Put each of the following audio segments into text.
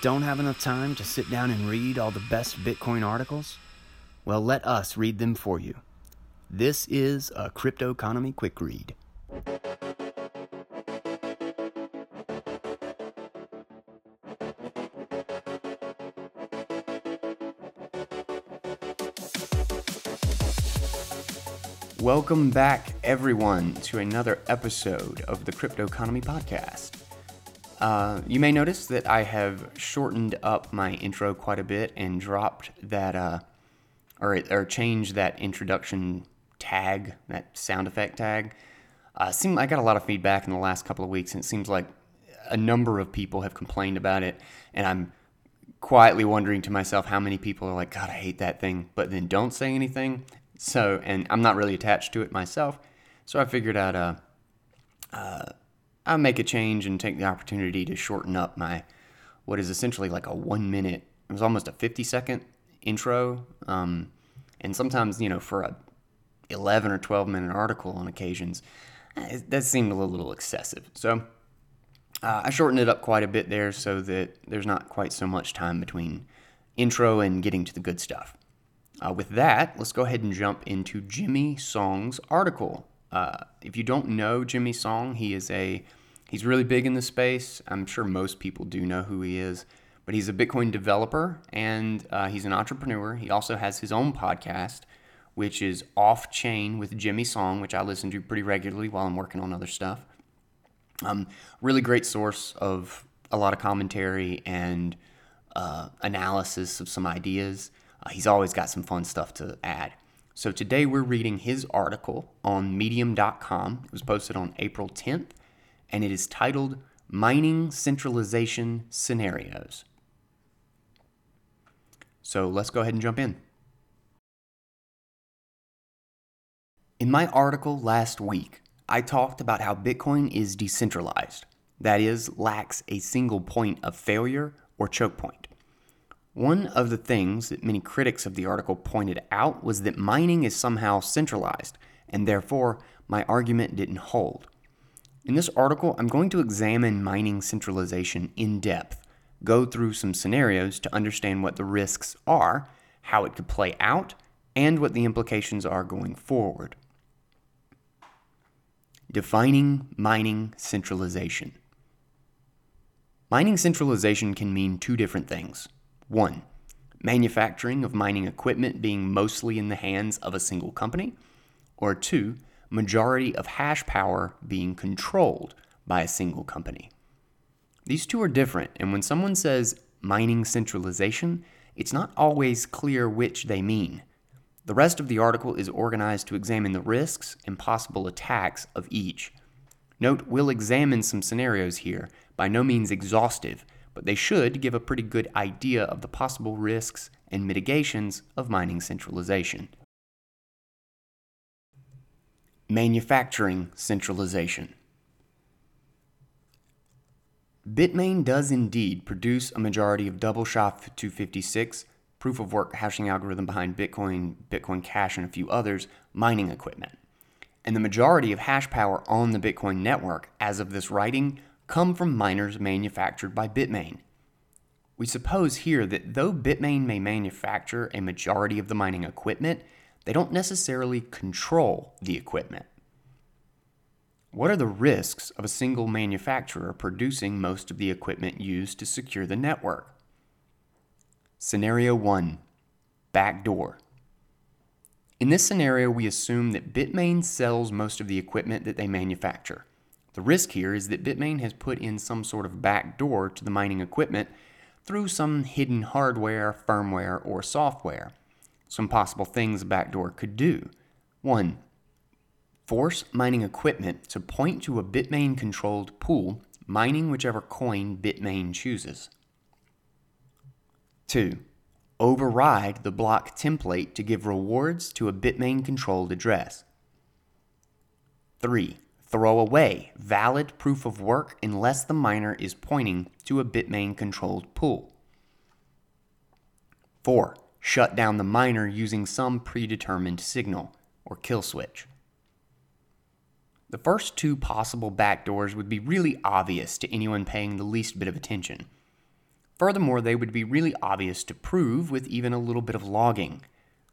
Don't have enough time to sit down and read all the best Bitcoin articles? Well, let us read them for you. This is a Crypto Economy Quick Read. Welcome back, everyone, to another episode of the Crypto Economy Podcast. Uh, you may notice that I have shortened up my intro quite a bit and dropped that, uh, or, or changed that introduction tag, that sound effect tag. Uh, seem, I got a lot of feedback in the last couple of weeks, and it seems like a number of people have complained about it. And I'm quietly wondering to myself how many people are like, God, I hate that thing, but then don't say anything. So, and I'm not really attached to it myself. So I figured out, uh, uh, I'll make a change and take the opportunity to shorten up my what is essentially like a one minute. It was almost a fifty second intro, um, and sometimes you know for a eleven or twelve minute article on occasions, eh, that seemed a little excessive. So uh, I shortened it up quite a bit there so that there's not quite so much time between intro and getting to the good stuff. Uh, with that, let's go ahead and jump into Jimmy Song's article. Uh, if you don't know Jimmy Song, he is a He's really big in the space. I'm sure most people do know who he is, but he's a Bitcoin developer and uh, he's an entrepreneur. He also has his own podcast, which is Off Chain with Jimmy Song, which I listen to pretty regularly while I'm working on other stuff. Um, really great source of a lot of commentary and uh, analysis of some ideas. Uh, he's always got some fun stuff to add. So today we're reading his article on medium.com. It was posted on April 10th and it is titled Mining Centralization Scenarios. So let's go ahead and jump in. In my article last week, I talked about how Bitcoin is decentralized, that is, lacks a single point of failure or choke point. One of the things that many critics of the article pointed out was that mining is somehow centralized, and therefore my argument didn't hold. In this article, I'm going to examine mining centralization in depth, go through some scenarios to understand what the risks are, how it could play out, and what the implications are going forward. Defining mining centralization. Mining centralization can mean two different things. One, manufacturing of mining equipment being mostly in the hands of a single company, or two, majority of hash power being controlled by a single company. These two are different, and when someone says mining centralization, it's not always clear which they mean. The rest of the article is organized to examine the risks and possible attacks of each. Note, we'll examine some scenarios here, by no means exhaustive, but they should give a pretty good idea of the possible risks and mitigations of mining centralization. Manufacturing centralization. Bitmain does indeed produce a majority of double SHA-256, proof of work hashing algorithm behind Bitcoin, Bitcoin Cash, and a few others, mining equipment. And the majority of hash power on the Bitcoin network, as of this writing, come from miners manufactured by Bitmain. We suppose here that though Bitmain may manufacture a majority of the mining equipment, they don't necessarily control the equipment. What are the risks of a single manufacturer producing most of the equipment used to secure the network? Scenario 1 Backdoor. In this scenario, we assume that Bitmain sells most of the equipment that they manufacture. The risk here is that Bitmain has put in some sort of backdoor to the mining equipment through some hidden hardware, firmware, or software some possible things a backdoor could do. One, force mining equipment to point to a Bitmain controlled pool, mining whichever coin Bitmain chooses. Two, override the block template to give rewards to a Bitmain controlled address. Three, throw away valid proof of work unless the miner is pointing to a Bitmain controlled pool. 4 shut down the miner using some predetermined signal or kill switch. The first two possible backdoors would be really obvious to anyone paying the least bit of attention. Furthermore, they would be really obvious to prove with even a little bit of logging.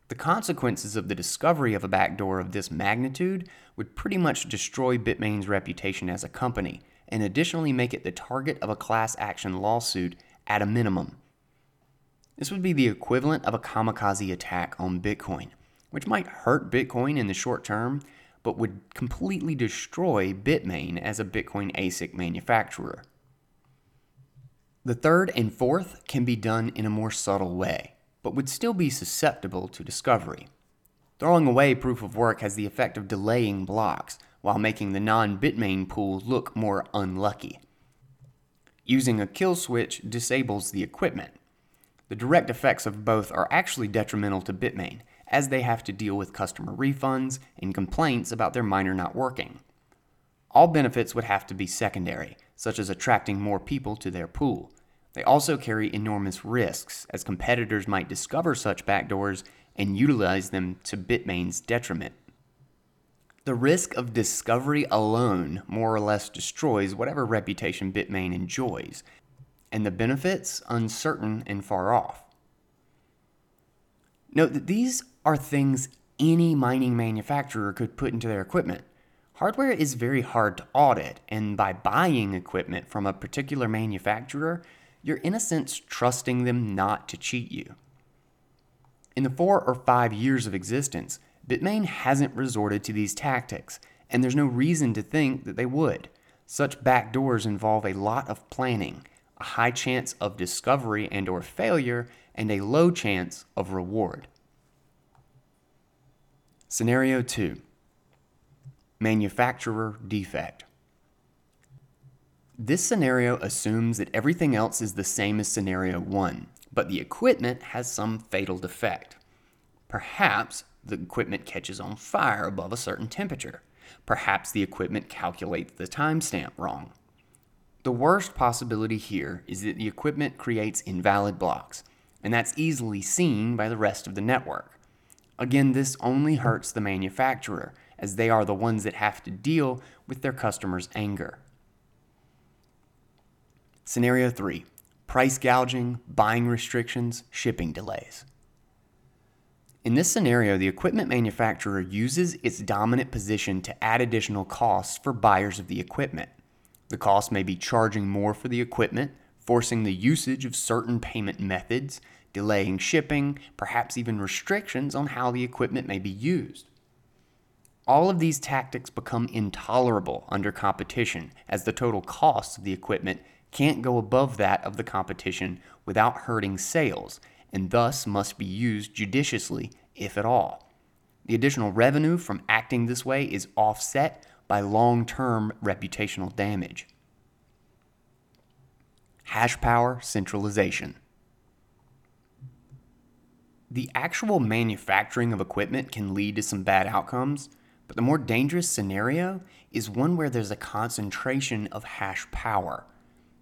The consequences of the discovery of a backdoor of this magnitude would pretty much destroy Bitmain's reputation as a company, and additionally make it the target of a class action lawsuit at a minimum. This would be the equivalent of a kamikaze attack on Bitcoin, which might hurt Bitcoin in the short term, but would completely destroy Bitmain as a Bitcoin ASIC manufacturer. The third and fourth can be done in a more subtle way, but would still be susceptible to discovery. Throwing away proof of work has the effect of delaying blocks, while making the non Bitmain pool look more unlucky. Using a kill switch disables the equipment. The direct effects of both are actually detrimental to Bitmain, as they have to deal with customer refunds and complaints about their miner not working. All benefits would have to be secondary, such as attracting more people to their pool. They also carry enormous risks, as competitors might discover such backdoors and utilize them to Bitmain's detriment. The risk of discovery alone more or less destroys whatever reputation Bitmain enjoys, and the benefits uncertain and far off. Note that these are things any mining manufacturer could put into their equipment. Hardware is very hard to audit, and by buying equipment from a particular manufacturer, you're in a sense trusting them not to cheat you. In the four or five years of existence, Bitmain hasn't resorted to these tactics, and there's no reason to think that they would. Such backdoors involve a lot of planning, a high chance of discovery and or failure, and a low chance of reward. Scenario 2. Manufacturer defect. This scenario assumes that everything else is the same as scenario 1, but the equipment has some fatal defect. Perhaps the equipment catches on fire above a certain temperature. Perhaps the equipment calculates the timestamp wrong. The worst possibility here is that the equipment creates invalid blocks, and that's easily seen by the rest of the network. Again, this only hurts the manufacturer, as they are the ones that have to deal with their customers' anger. Scenario 3 Price gouging, buying restrictions, shipping delays. In this scenario, the equipment manufacturer uses its dominant position to add additional costs for buyers of the equipment. The cost may be charging more for the equipment, forcing the usage of certain payment methods, delaying shipping, perhaps even restrictions on how the equipment may be used. All of these tactics become intolerable under competition as the total cost of the equipment can't go above that of the competition without hurting sales and thus must be used judiciously, if at all. The additional revenue from acting this way is offset by long term reputational damage. Hash power centralization. The actual manufacturing of equipment can lead to some bad outcomes, but the more dangerous scenario is one where there's a concentration of hash power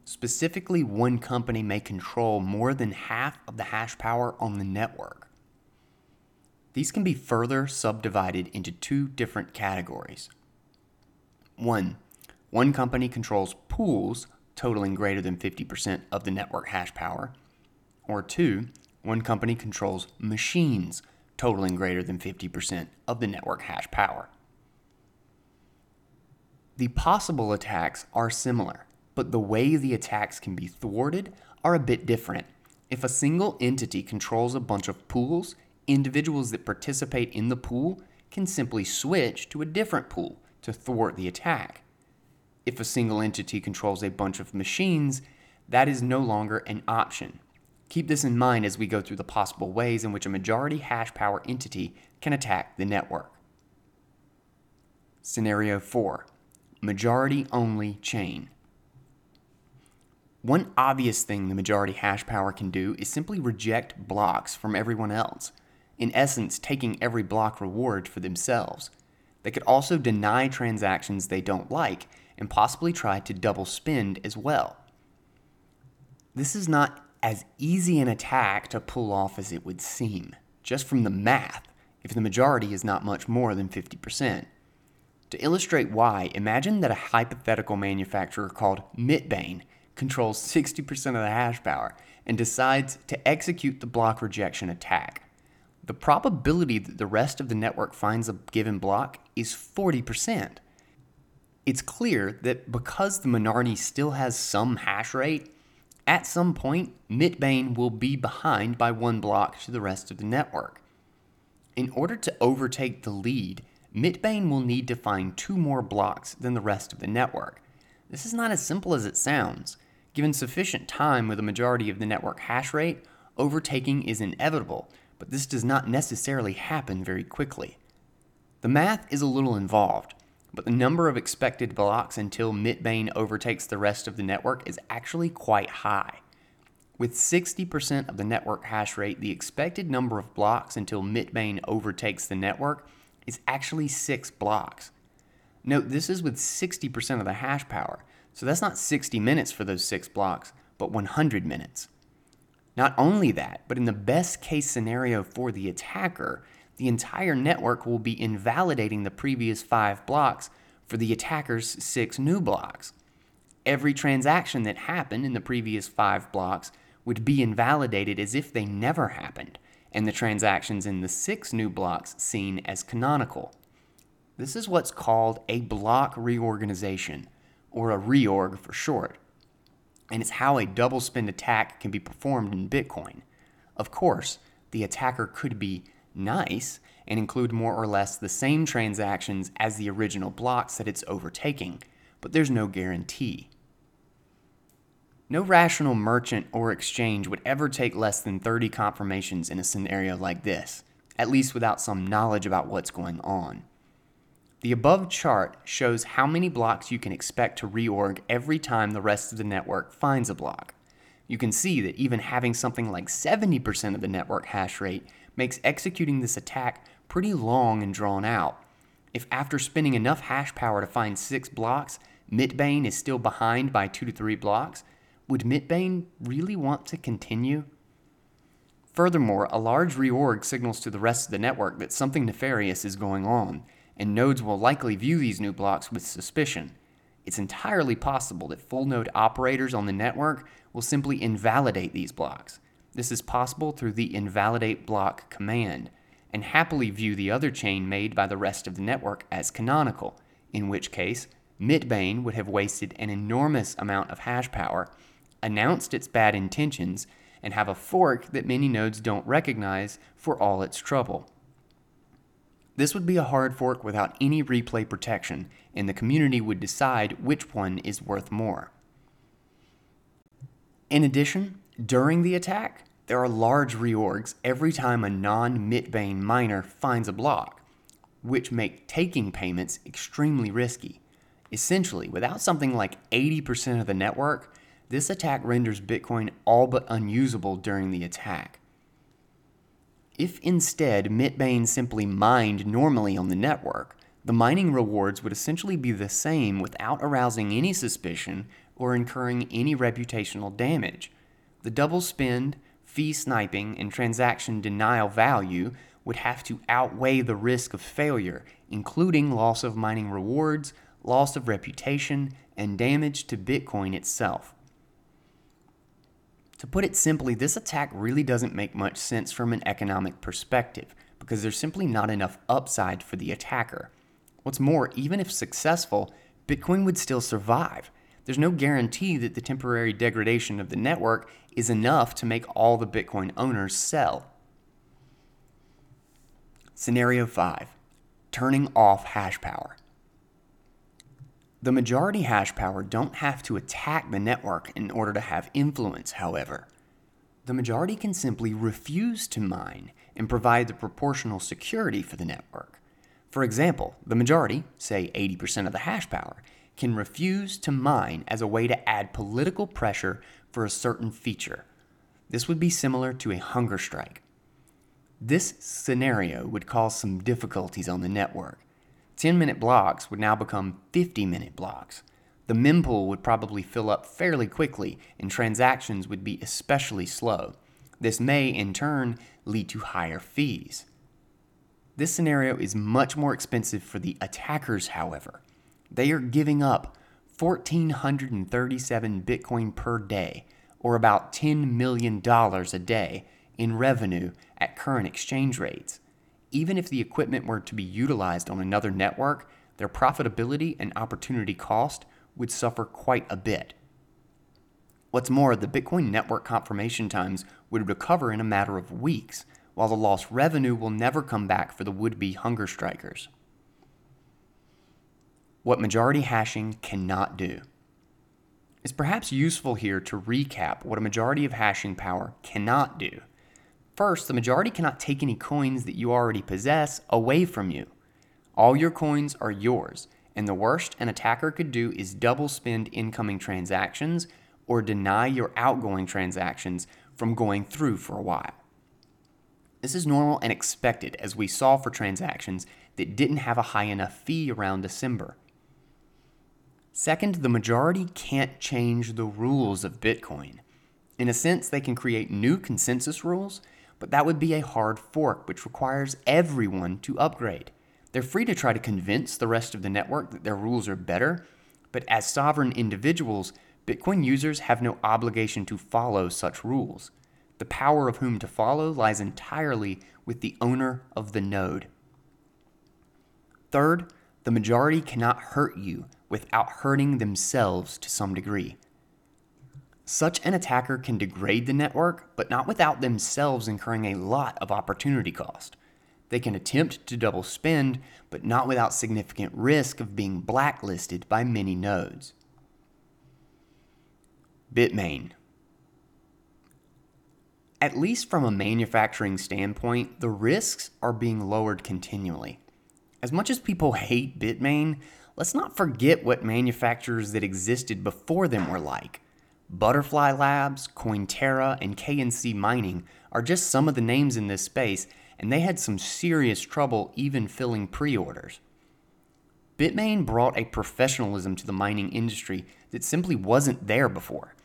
Specifically, one company may control more than half of the hash power on the network. These can be further subdivided into two different categories. One, one company controls pools totaling greater than 50% of the network hash power. Or two, one company controls machines totaling greater than 50% of the network hash power. The possible attacks are similar but the way the attacks can be thwarted are a bit different. If a single entity controls a bunch of pools, individuals that participate in the pool can simply switch to a different pool to thwart the attack. If a single entity controls a bunch of machines, that is no longer an option. Keep this in mind as we go through the possible ways in which a majority hash power entity can attack the network. Scenario 4 Majority only chain. One obvious thing the majority hash power can do is simply reject blocks from everyone else, in essence, taking every block reward for themselves. They could also deny transactions they don't like and possibly try to double spend as well. This is not as easy an attack to pull off as it would seem, just from the math, if the majority is not much more than 50%. To illustrate why, imagine that a hypothetical manufacturer called Mitbane controls 60% of the hash power and decides to execute the block rejection attack. The probability that the rest of the network finds a given block is 40%. It's clear that because the minority still has some hash rate, at some point, Mitbane will be behind by one block to the rest of the network. In order to overtake the lead, Mitbane will need to find two more blocks than the rest of the network. This is not as simple as it sounds. Given sufficient time with a majority of the network hash rate, overtaking is inevitable, but this does not necessarily happen very quickly. The math is a little involved, but the number of expected blocks until Mitbane overtakes the rest of the network is actually quite high. With 60% of the network hash rate, the expected number of blocks until Mitbane overtakes the network is actually 6 blocks. Note this is with 60% of the hash power, so that's not 60 minutes for those 6 blocks, but 100 minutes. Not only that, but in the best case scenario for the attacker, the entire network will be invalidating the previous five blocks for the attacker's six new blocks. Every transaction that happened in the previous five blocks would be invalidated as if they never happened, and the transactions in the six new blocks seen as canonical. This is what's called a block reorganization, or a reorg for short, and it's how a double spend attack can be performed in Bitcoin. Of course, the attacker could be nice and include more or less the same transactions as the original blocks that it's overtaking, but there's no guarantee. No rational merchant or exchange would ever take less than 30 confirmations in a scenario like this, at least without some knowledge about what's going on. The above chart shows how many blocks you can expect to reorg every time the rest of the network finds a block. You can see that even having something like 70% of the network hash rate makes executing this attack pretty long and drawn out. If after spending enough hash power to find six blocks, Mitbane is still behind by two to three blocks, would Mitbane really want to continue? Furthermore, a large reorg signals to the rest of the network that something nefarious is going on, and nodes will likely view these new blocks with suspicion. It's entirely possible that full node operators on the network will simply invalidate these blocks. This is possible through the invalidate block command, and happily view the other chain made by the rest of the network as canonical, in which case, Mitbane would have wasted an enormous amount of hash power, announced its bad intentions, and have a fork that many nodes don't recognize for all its trouble. This would be a hard fork without any replay protection, and the community would decide which one is worth more. In addition, during the attack, there are large reorgs every time a non Mitbane miner finds a block, which make taking payments extremely risky. Essentially, without something like 80% of the network, this attack renders Bitcoin all but unusable during the attack. If instead Mitbane simply mined normally on the network, the mining rewards would essentially be the same without arousing any suspicion or incurring any reputational damage. The double spend, fee sniping, and transaction denial value would have to outweigh the risk of failure, including loss of mining rewards, loss of reputation, and damage to Bitcoin itself. To put it simply, this attack really doesn't make much sense from an economic perspective because there's simply not enough upside for the attacker. What's more, even if successful, Bitcoin would still survive there's no guarantee that the temporary degradation of the network is enough to make all the Bitcoin owners sell. Scenario 5 Turning off hash power. The majority hash power don't have to attack the network in order to have influence, however. The majority can simply refuse to mine and provide the proportional security for the network. For example, the majority, say 80% of the hash power, can refuse to mine as a way to add political pressure for a certain feature. This would be similar to a hunger strike. This scenario would cause some difficulties on the network. 10 minute blocks would now become 50 minute blocks. The mempool would probably fill up fairly quickly, and transactions would be especially slow. This may, in turn, lead to higher fees. This scenario is much more expensive for the attackers, however. They are giving up 1,437 Bitcoin per day, or about $10 million a day in revenue at current exchange rates. Even if the equipment were to be utilized on another network, their profitability and opportunity cost would suffer quite a bit. What's more, the Bitcoin network confirmation times would recover in a matter of weeks, while the lost revenue will never come back for the would be hunger strikers. What majority hashing cannot do. It's perhaps useful here to recap what a majority of hashing power cannot do. First, the majority cannot take any coins that you already possess away from you. All your coins are yours, and the worst an attacker could do is double spend incoming transactions or deny your outgoing transactions from going through for a while. This is normal and expected as we saw for transactions that didn't have a high enough fee around December. Second, the majority can't change the rules of Bitcoin. In a sense, they can create new consensus rules, but that would be a hard fork, which requires everyone to upgrade. They're free to try to convince the rest of the network that their rules are better, but as sovereign individuals, Bitcoin users have no obligation to follow such rules. The power of whom to follow lies entirely with the owner of the node. Third, the majority cannot hurt you without hurting themselves to some degree. Such an attacker can degrade the network, but not without themselves incurring a lot of opportunity cost. They can attempt to double spend, but not without significant risk of being blacklisted by many nodes. Bitmain at least from a manufacturing standpoint, the risks are being lowered continually. As much as people hate Bitmain, let's not forget what manufacturers that existed before them were like. Butterfly Labs, Cointerra, and KNC Mining are just some of the names in this space, and they had some serious trouble even filling pre orders. Bitmain brought a professionalism to the mining industry that simply wasn't there before.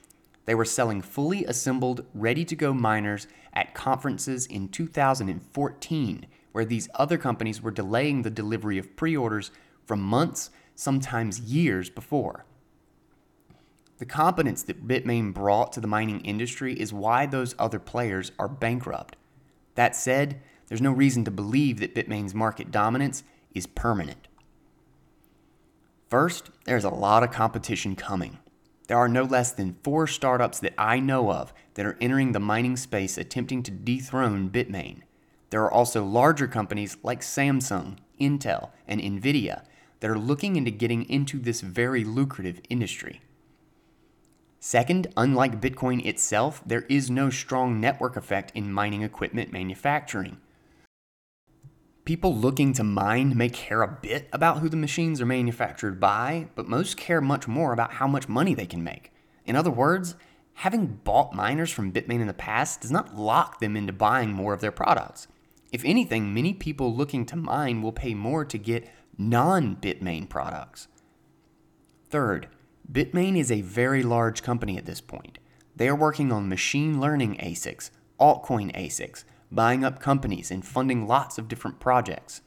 They were selling fully assembled, ready to go miners at conferences in 2014, where these other companies were delaying the delivery of pre orders from months, sometimes years before. The competence that Bitmain brought to the mining industry is why those other players are bankrupt. That said, there's no reason to believe that Bitmain's market dominance is permanent. First, there's a lot of competition coming. There are no less than four startups that I know of that are entering the mining space attempting to dethrone Bitmain. There are also larger companies like Samsung, Intel, and Nvidia that are looking into getting into this very lucrative industry. Second, unlike Bitcoin itself, there is no strong network effect in mining equipment manufacturing. People looking to mine may care a bit about who the machines are manufactured by, but most care much more about how much money they can make. In other words, having bought miners from Bitmain in the past does not lock them into buying more of their products. If anything, many people looking to mine will pay more to get non Bitmain products. Third, Bitmain is a very large company at this point. They are working on machine learning ASICs, altcoin ASICs, buying up companies and funding lots of different projects.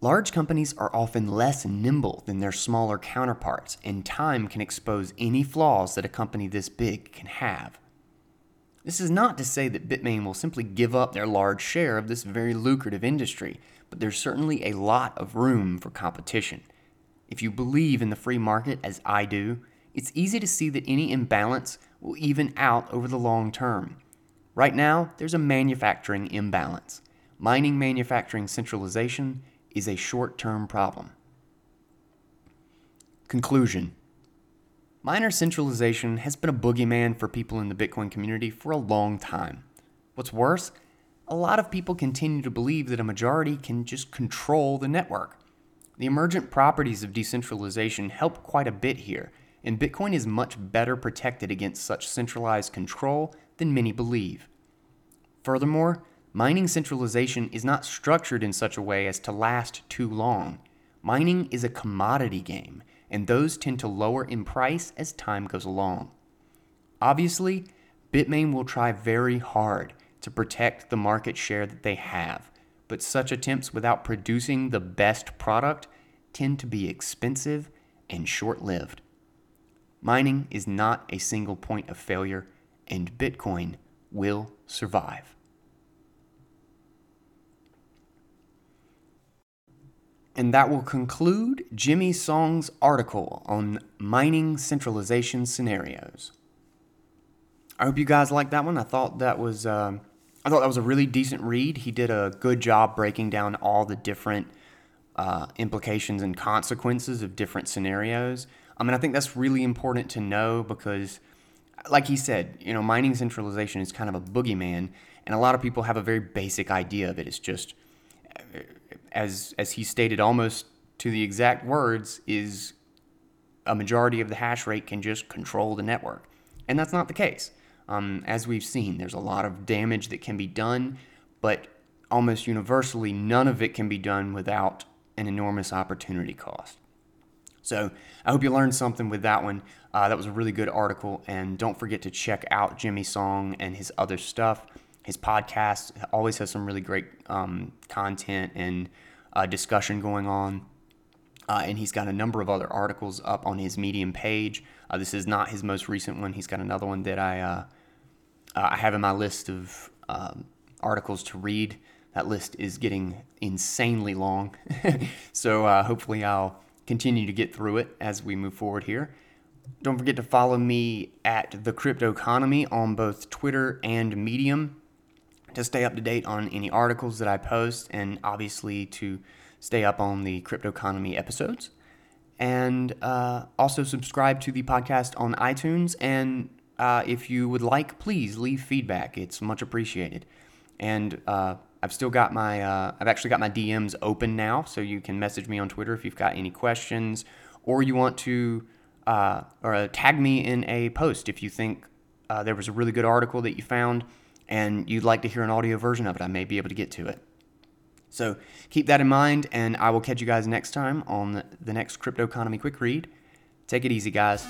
Large companies are often less nimble than their smaller counterparts, and time can expose any flaws that a company this big can have. This is not to say that Bitmain will simply give up their large share of this very lucrative industry, but there's certainly a lot of room for competition. If you believe in the free market as I do, it's easy to see that any imbalance will even out over the long term. Right now, there's a manufacturing imbalance. Mining manufacturing centralization is a short term problem. Conclusion Miner centralization has been a boogeyman for people in the Bitcoin community for a long time. What's worse, a lot of people continue to believe that a majority can just control the network. The emergent properties of decentralization help quite a bit here, and Bitcoin is much better protected against such centralized control than many believe. Furthermore, mining centralization is not structured in such a way as to last too long. Mining is a commodity game, and those tend to lower in price as time goes along. Obviously, Bitmain will try very hard to protect the market share that they have, but such attempts without producing the best product tend to be expensive and short lived. Mining is not a single point of failure, and Bitcoin will survive. And that will conclude Jimmy Song's article on mining centralization scenarios. I hope you guys liked that one. I thought that was uh, I thought that was a really decent read. He did a good job breaking down all the different uh, implications and consequences of different scenarios. I mean, I think that's really important to know because, like he said, you know, mining centralization is kind of a boogeyman, and a lot of people have a very basic idea of it. It's just, as as he stated, almost to the exact words, is a majority of the hash rate can just control the network, and that's not the case. Um, as we've seen, there's a lot of damage that can be done, but almost universally, none of it can be done without an enormous opportunity cost. So I hope you learned something with that one. Uh, that was a really good article. And don't forget to check out Jimmy Song and his other stuff. His podcast always has some really great um, content and uh, discussion going on. Uh, and he's got a number of other articles up on his Medium page. Uh, this is not his most recent one. He's got another one that I uh, uh, I have in my list of um, articles to read. That list is getting insanely long, so uh, hopefully I'll continue to get through it as we move forward here. Don't forget to follow me at the Crypto Economy on both Twitter and Medium to stay up to date on any articles that I post, and obviously to stay up on the Crypto Economy episodes. And uh, also subscribe to the podcast on iTunes. And uh, if you would like, please leave feedback. It's much appreciated. And uh, I've still got my, uh, I've actually got my DMs open now, so you can message me on Twitter if you've got any questions, or you want to, uh, or uh, tag me in a post if you think uh, there was a really good article that you found and you'd like to hear an audio version of it. I may be able to get to it. So keep that in mind, and I will catch you guys next time on the next Crypto Economy Quick Read. Take it easy, guys.